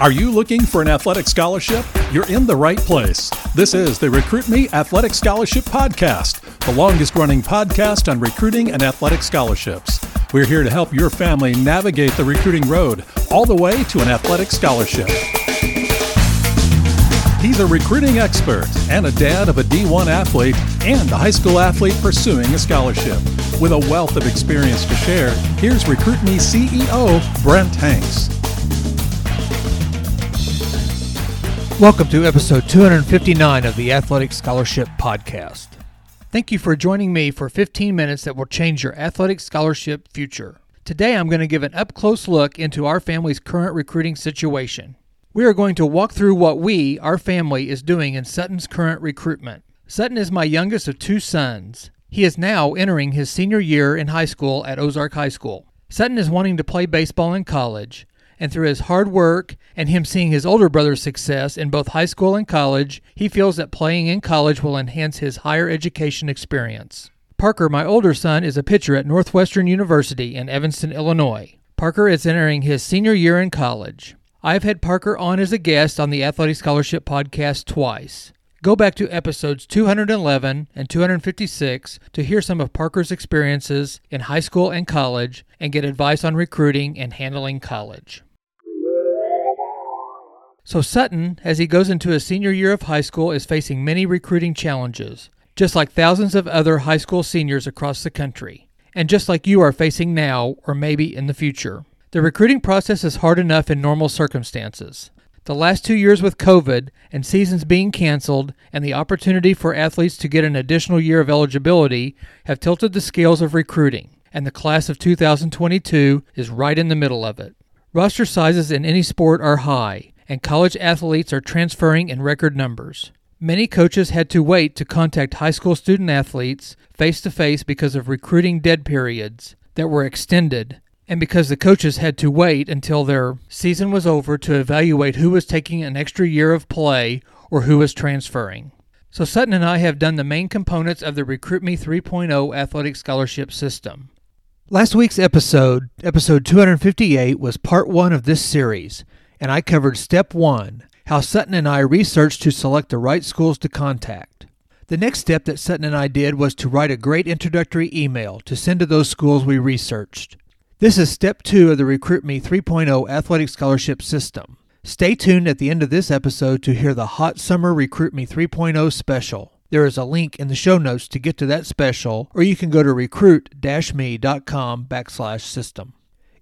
Are you looking for an athletic scholarship? You're in the right place. This is the Recruit Me Athletic Scholarship Podcast, the longest running podcast on recruiting and athletic scholarships. We're here to help your family navigate the recruiting road all the way to an athletic scholarship. He's a recruiting expert and a dad of a D1 athlete and a high school athlete pursuing a scholarship. With a wealth of experience to share, here's Recruit Me CEO Brent Hanks. Welcome to episode 259 of the Athletic Scholarship Podcast. Thank you for joining me for 15 minutes that will change your athletic scholarship future. Today I'm going to give an up close look into our family's current recruiting situation. We are going to walk through what we, our family, is doing in Sutton's current recruitment. Sutton is my youngest of two sons. He is now entering his senior year in high school at Ozark High School. Sutton is wanting to play baseball in college, and through his hard work and him seeing his older brother's success in both high school and college, he feels that playing in college will enhance his higher education experience. Parker, my older son, is a pitcher at Northwestern University in Evanston, Illinois. Parker is entering his senior year in college. I've had Parker on as a guest on the Athletic Scholarship podcast twice. Go back to episodes 211 and 256 to hear some of Parker's experiences in high school and college and get advice on recruiting and handling college. So, Sutton, as he goes into his senior year of high school, is facing many recruiting challenges, just like thousands of other high school seniors across the country, and just like you are facing now or maybe in the future. The recruiting process is hard enough in normal circumstances. The last two years with COVID and seasons being canceled, and the opportunity for athletes to get an additional year of eligibility have tilted the scales of recruiting, and the class of 2022 is right in the middle of it. Roster sizes in any sport are high, and college athletes are transferring in record numbers. Many coaches had to wait to contact high school student athletes face to face because of recruiting dead periods that were extended, and because the coaches had to wait until their season was over to evaluate who was taking an extra year of play or who was transferring. So, Sutton and I have done the main components of the Recruit Me 3.0 athletic scholarship system. Last week's episode, episode 258, was part one of this series, and I covered step one how Sutton and I researched to select the right schools to contact. The next step that Sutton and I did was to write a great introductory email to send to those schools we researched. This is step two of the Recruit Me 3.0 athletic scholarship system. Stay tuned at the end of this episode to hear the Hot Summer Recruit Me 3.0 special. There is a link in the show notes to get to that special, or you can go to recruit-me.com backslash system.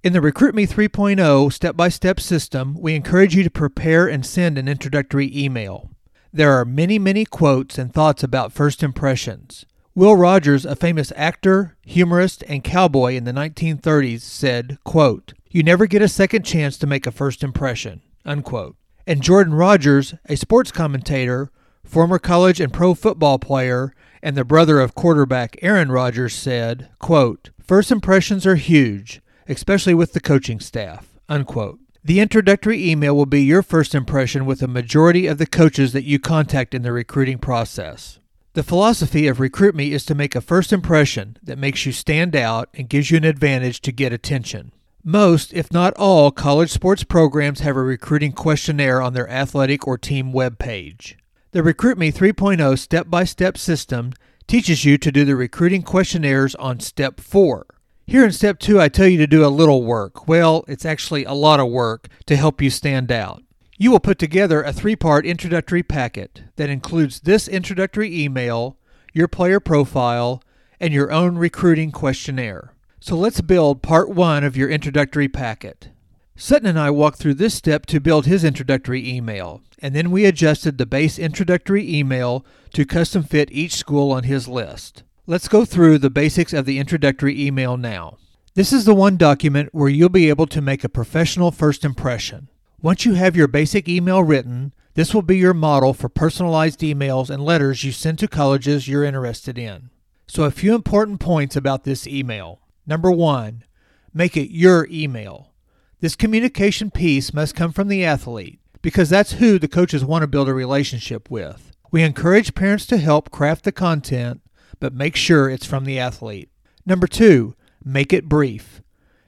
In the Recruit Me 3.0 step by step system, we encourage you to prepare and send an introductory email. There are many, many quotes and thoughts about first impressions. Will Rogers, a famous actor, humorist, and cowboy in the 1930s, said, quote, You never get a second chance to make a first impression. Unquote. And Jordan Rodgers, a sports commentator, former college and pro football player, and the brother of quarterback Aaron Rodgers, said, quote, First impressions are huge especially with the coaching staff. Unquote. The introductory email will be your first impression with a majority of the coaches that you contact in the recruiting process. The philosophy of Recruit Me is to make a first impression that makes you stand out and gives you an advantage to get attention. Most, if not all, college sports programs have a recruiting questionnaire on their athletic or team web page. The Recruit Me 3.0 step by step system teaches you to do the recruiting questionnaires on step 4. Here in step two, I tell you to do a little work. Well, it's actually a lot of work to help you stand out. You will put together a three part introductory packet that includes this introductory email, your player profile, and your own recruiting questionnaire. So let's build part one of your introductory packet. Sutton and I walked through this step to build his introductory email, and then we adjusted the base introductory email to custom fit each school on his list. Let's go through the basics of the introductory email now. This is the one document where you'll be able to make a professional first impression. Once you have your basic email written, this will be your model for personalized emails and letters you send to colleges you're interested in. So, a few important points about this email. Number one, make it your email. This communication piece must come from the athlete because that's who the coaches want to build a relationship with. We encourage parents to help craft the content but make sure it's from the athlete. Number two, make it brief.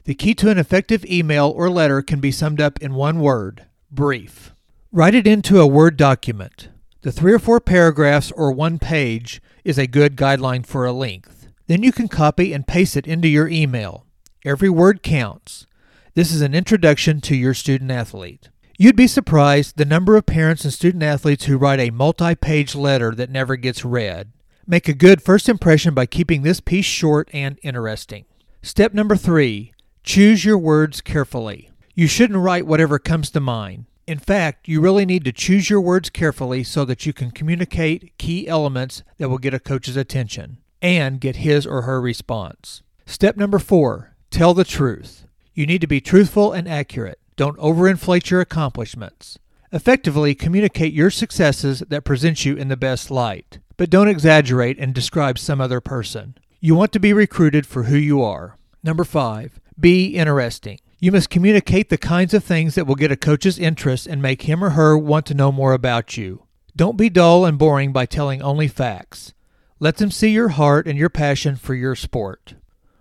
The key to an effective email or letter can be summed up in one word brief. Write it into a Word document. The three or four paragraphs or one page is a good guideline for a length. Then you can copy and paste it into your email. Every word counts. This is an introduction to your student athlete. You'd be surprised the number of parents and student athletes who write a multi page letter that never gets read. Make a good first impression by keeping this piece short and interesting. Step number three choose your words carefully. You shouldn't write whatever comes to mind. In fact, you really need to choose your words carefully so that you can communicate key elements that will get a coach's attention and get his or her response. Step number four tell the truth. You need to be truthful and accurate. Don't overinflate your accomplishments. Effectively communicate your successes that present you in the best light, but don't exaggerate and describe some other person. You want to be recruited for who you are. Number five, be interesting. You must communicate the kinds of things that will get a coach's interest and make him or her want to know more about you. Don't be dull and boring by telling only facts. Let them see your heart and your passion for your sport.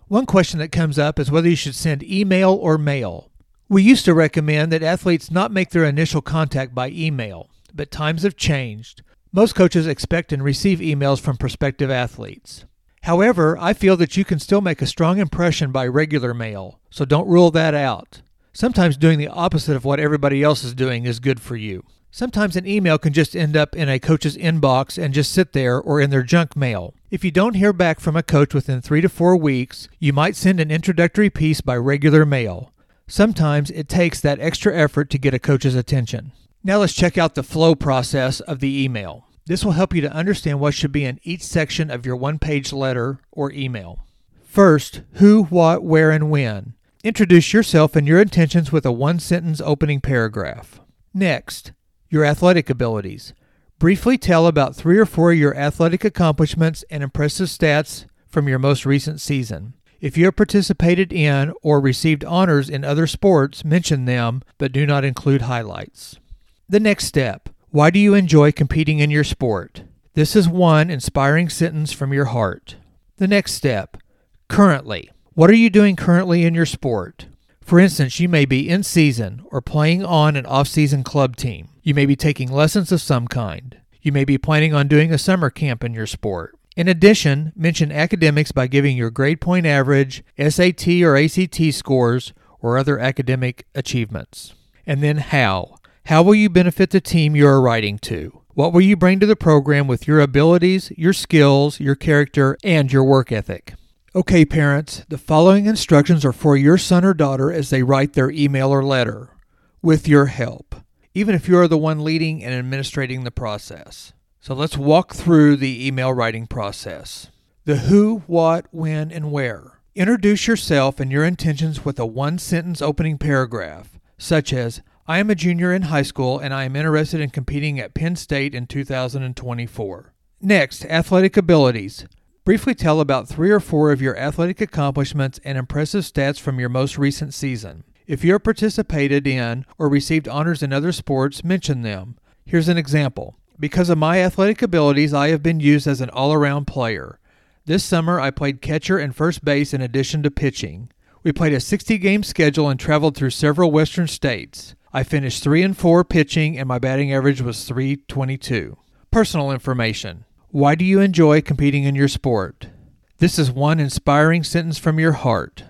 One question that comes up is whether you should send email or mail. We used to recommend that athletes not make their initial contact by email, but times have changed. Most coaches expect and receive emails from prospective athletes. However, I feel that you can still make a strong impression by regular mail, so don't rule that out. Sometimes doing the opposite of what everybody else is doing is good for you. Sometimes an email can just end up in a coach's inbox and just sit there or in their junk mail. If you don't hear back from a coach within three to four weeks, you might send an introductory piece by regular mail. Sometimes it takes that extra effort to get a coach's attention. Now let's check out the flow process of the email. This will help you to understand what should be in each section of your one page letter or email. First, who, what, where, and when. Introduce yourself and your intentions with a one sentence opening paragraph. Next, your athletic abilities. Briefly tell about three or four of your athletic accomplishments and impressive stats from your most recent season. If you have participated in or received honors in other sports, mention them, but do not include highlights. The next step why do you enjoy competing in your sport? This is one inspiring sentence from your heart. The next step currently. What are you doing currently in your sport? For instance, you may be in season or playing on an off season club team. You may be taking lessons of some kind. You may be planning on doing a summer camp in your sport. In addition, mention academics by giving your grade point average, SAT or ACT scores, or other academic achievements. And then how. How will you benefit the team you are writing to? What will you bring to the program with your abilities, your skills, your character, and your work ethic? Okay, parents, the following instructions are for your son or daughter as they write their email or letter, with your help, even if you are the one leading and administrating the process. So let's walk through the email writing process. The who, what, when, and where. Introduce yourself and your intentions with a one sentence opening paragraph, such as I am a junior in high school and I am interested in competing at Penn State in 2024. Next, athletic abilities. Briefly tell about three or four of your athletic accomplishments and impressive stats from your most recent season. If you have participated in or received honors in other sports, mention them. Here's an example. Because of my athletic abilities, I have been used as an all around player. This summer, I played catcher and first base in addition to pitching. We played a 60 game schedule and traveled through several western states. I finished 3 and 4 pitching and my batting average was 322. Personal information. Why do you enjoy competing in your sport? This is one inspiring sentence from your heart.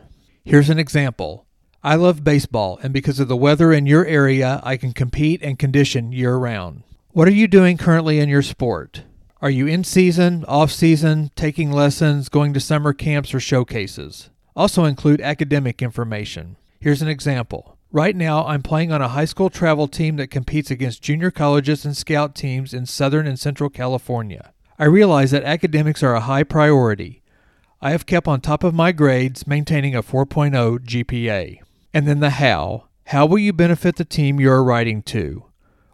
Here's an example. I love baseball, and because of the weather in your area, I can compete and condition year round. What are you doing currently in your sport? Are you in season, off season, taking lessons, going to summer camps or showcases? Also include academic information. Here's an example. Right now, I'm playing on a high school travel team that competes against junior colleges and scout teams in Southern and Central California. I realize that academics are a high priority. I have kept on top of my grades, maintaining a 4.0 GPA. And then the how. How will you benefit the team you are writing to?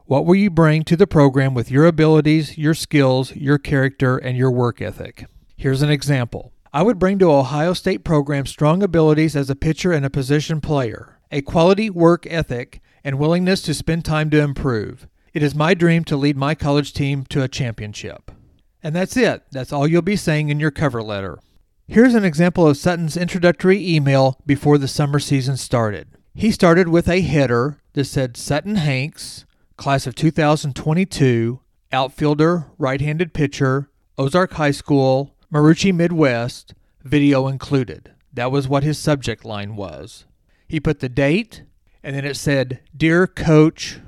What will you bring to the program with your abilities, your skills, your character, and your work ethic? Here's an example. I would bring to Ohio State program strong abilities as a pitcher and a position player a quality work ethic, and willingness to spend time to improve. It is my dream to lead my college team to a championship. And that's it. That's all you'll be saying in your cover letter. Here's an example of Sutton's introductory email before the summer season started. He started with a header that said Sutton Hanks, class of 2022, outfielder, right handed pitcher, Ozark High School, Marucci Midwest, video included. That was what his subject line was. He put the date, and then it said, Dear Coach,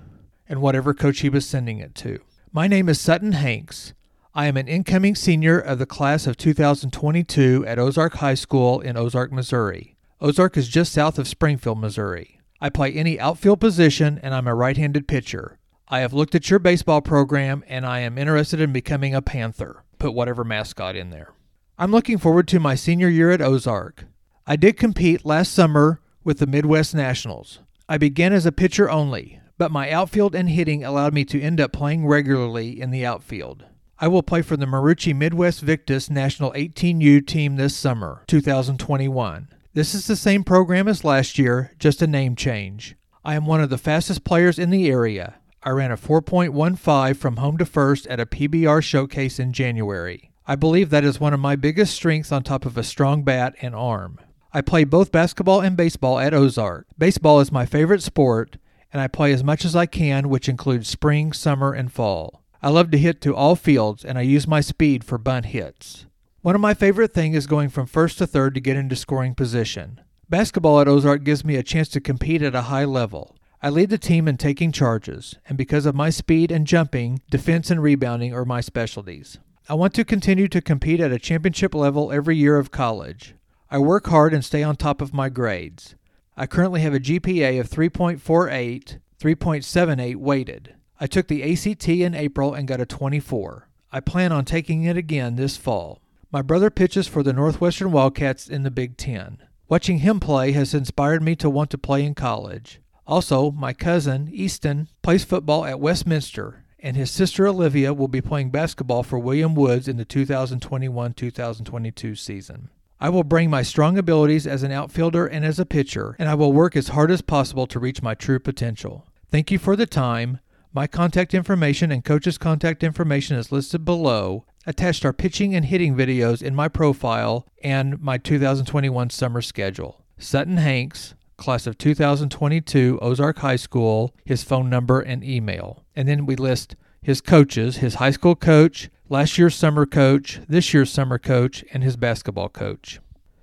and whatever coach he was sending it to. My name is Sutton Hanks. I am an incoming senior of the class of 2022 at Ozark High School in Ozark, Missouri. Ozark is just south of Springfield, Missouri. I play any outfield position and I'm a right handed pitcher. I have looked at your baseball program and I am interested in becoming a Panther. Put whatever mascot in there. I'm looking forward to my senior year at Ozark. I did compete last summer with the Midwest Nationals. I began as a pitcher only, but my outfield and hitting allowed me to end up playing regularly in the outfield. I will play for the Marucci Midwest Victus National 18U team this summer, 2021. This is the same program as last year, just a name change. I am one of the fastest players in the area. I ran a 4.15 from home to first at a PBR showcase in January. I believe that is one of my biggest strengths on top of a strong bat and arm. I play both basketball and baseball at Ozark. Baseball is my favorite sport, and I play as much as I can, which includes spring, summer, and fall. I love to hit to all fields, and I use my speed for bunt hits. One of my favorite things is going from first to third to get into scoring position. Basketball at Ozark gives me a chance to compete at a high level. I lead the team in taking charges, and because of my speed and jumping, defense and rebounding are my specialties. I want to continue to compete at a championship level every year of college. I work hard and stay on top of my grades. I currently have a GPA of 3.48, 3.78 weighted. I took the ACT in April and got a 24. I plan on taking it again this fall. My brother pitches for the Northwestern Wildcats in the Big Ten. Watching him play has inspired me to want to play in college. Also, my cousin, Easton, plays football at Westminster, and his sister Olivia will be playing basketball for William Woods in the 2021 2022 season. I will bring my strong abilities as an outfielder and as a pitcher, and I will work as hard as possible to reach my true potential. Thank you for the time. My contact information and coach's contact information is listed below, attached are pitching and hitting videos in my profile and my 2021 summer schedule. Sutton Hanks, class of 2022, Ozark High School, his phone number and email. And then we list his coaches, his high school coach, last year's summer coach, this year's summer coach, and his basketball coach.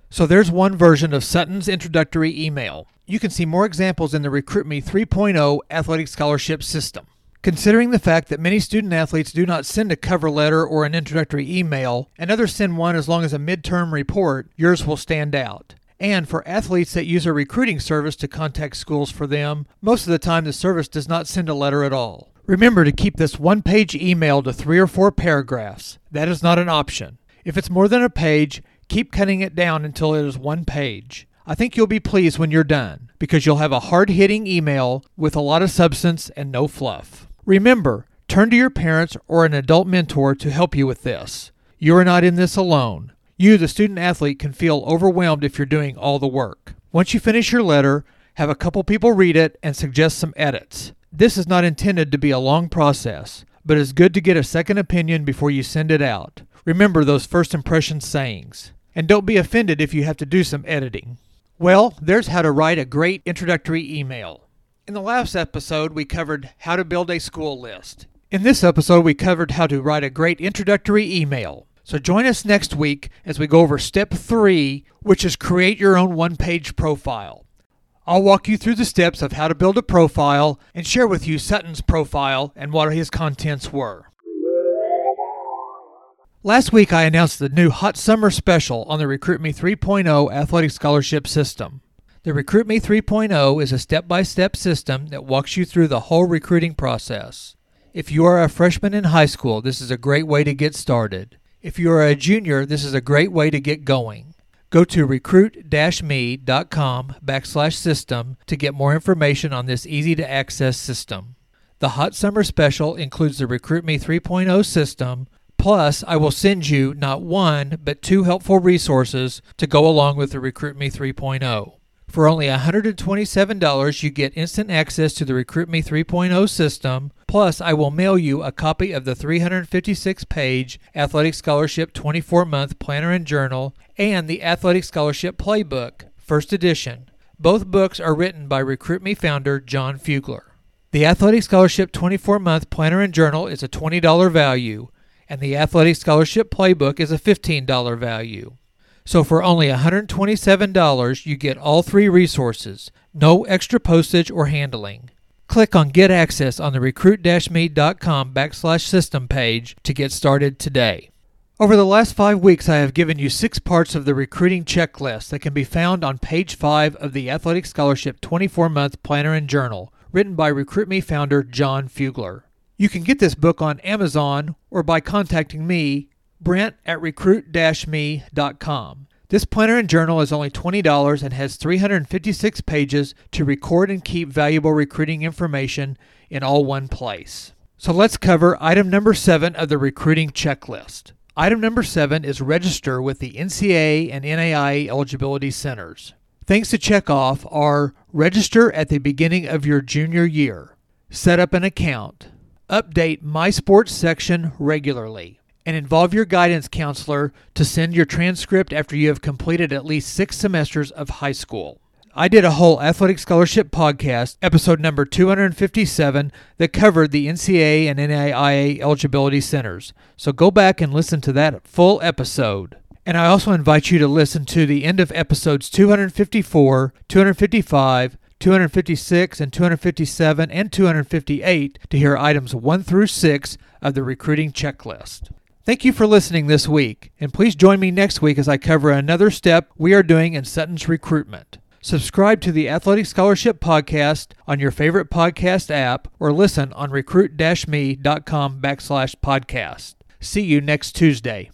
So there's one version of Sutton's introductory email. You can see more examples in the Recruit Me 3.0 athletic scholarship system. Considering the fact that many student athletes do not send a cover letter or an introductory email, and others send one as long as a midterm report, yours will stand out. And for athletes that use a recruiting service to contact schools for them, most of the time the service does not send a letter at all. Remember to keep this one page email to three or four paragraphs. That is not an option. If it's more than a page, keep cutting it down until it is one page. I think you'll be pleased when you're done because you'll have a hard hitting email with a lot of substance and no fluff. Remember, turn to your parents or an adult mentor to help you with this. You are not in this alone. You, the student athlete, can feel overwhelmed if you're doing all the work. Once you finish your letter, have a couple people read it and suggest some edits. This is not intended to be a long process, but it's good to get a second opinion before you send it out. Remember those first impression sayings. And don't be offended if you have to do some editing. Well, there's how to write a great introductory email. In the last episode, we covered how to build a school list. In this episode, we covered how to write a great introductory email. So join us next week as we go over step three, which is create your own one page profile. I'll walk you through the steps of how to build a profile and share with you Sutton's profile and what his contents were. Last week, I announced the new Hot Summer Special on the Recruit Me 3.0 Athletic Scholarship System. The Recruit Me 3.0 is a step by step system that walks you through the whole recruiting process. If you are a freshman in high school, this is a great way to get started. If you are a junior, this is a great way to get going. Go to recruit-me.com backslash system to get more information on this easy to access system. The Hot Summer Special includes the Recruit Me 3.0 system, plus I will send you not one, but two helpful resources to go along with the Recruit Me 3.0. For only $127, you get instant access to the Recruit Me 3.0 system. Plus, I will mail you a copy of the 356 page Athletic Scholarship 24 month planner and journal and the Athletic Scholarship Playbook, first edition. Both books are written by Recruit Me founder Jon Fugler. The Athletic Scholarship 24 month planner and journal is a $20 value, and the Athletic Scholarship Playbook is a $15 value. So for only $127, you get all three resources, no extra postage or handling. Click on Get Access on the recruit-me.com backslash system page to get started today. Over the last five weeks, I have given you six parts of the recruiting checklist that can be found on page five of the Athletic Scholarship 24 month planner and journal, written by Recruit Me founder Jon Fugler. You can get this book on Amazon or by contacting me, Brent at recruit-me.com. This planner and journal is only $20 and has 356 pages to record and keep valuable recruiting information in all one place. So let's cover item number seven of the recruiting checklist. Item number seven is register with the NCAA and NAIA eligibility centers. Things to check off are register at the beginning of your junior year, set up an account, update My Sports section regularly, and involve your guidance counselor to send your transcript after you have completed at least six semesters of high school. I did a whole athletic scholarship podcast, episode number 257, that covered the NCAA and NAIA eligibility centers. So go back and listen to that full episode. And I also invite you to listen to the end of episodes 254, 255, 256, and 257, and 258 to hear items 1 through 6 of the recruiting checklist. Thank you for listening this week, and please join me next week as I cover another step we are doing in Sutton's recruitment. Subscribe to the Athletic Scholarship Podcast on your favorite podcast app or listen on recruit-me.com backslash podcast. See you next Tuesday.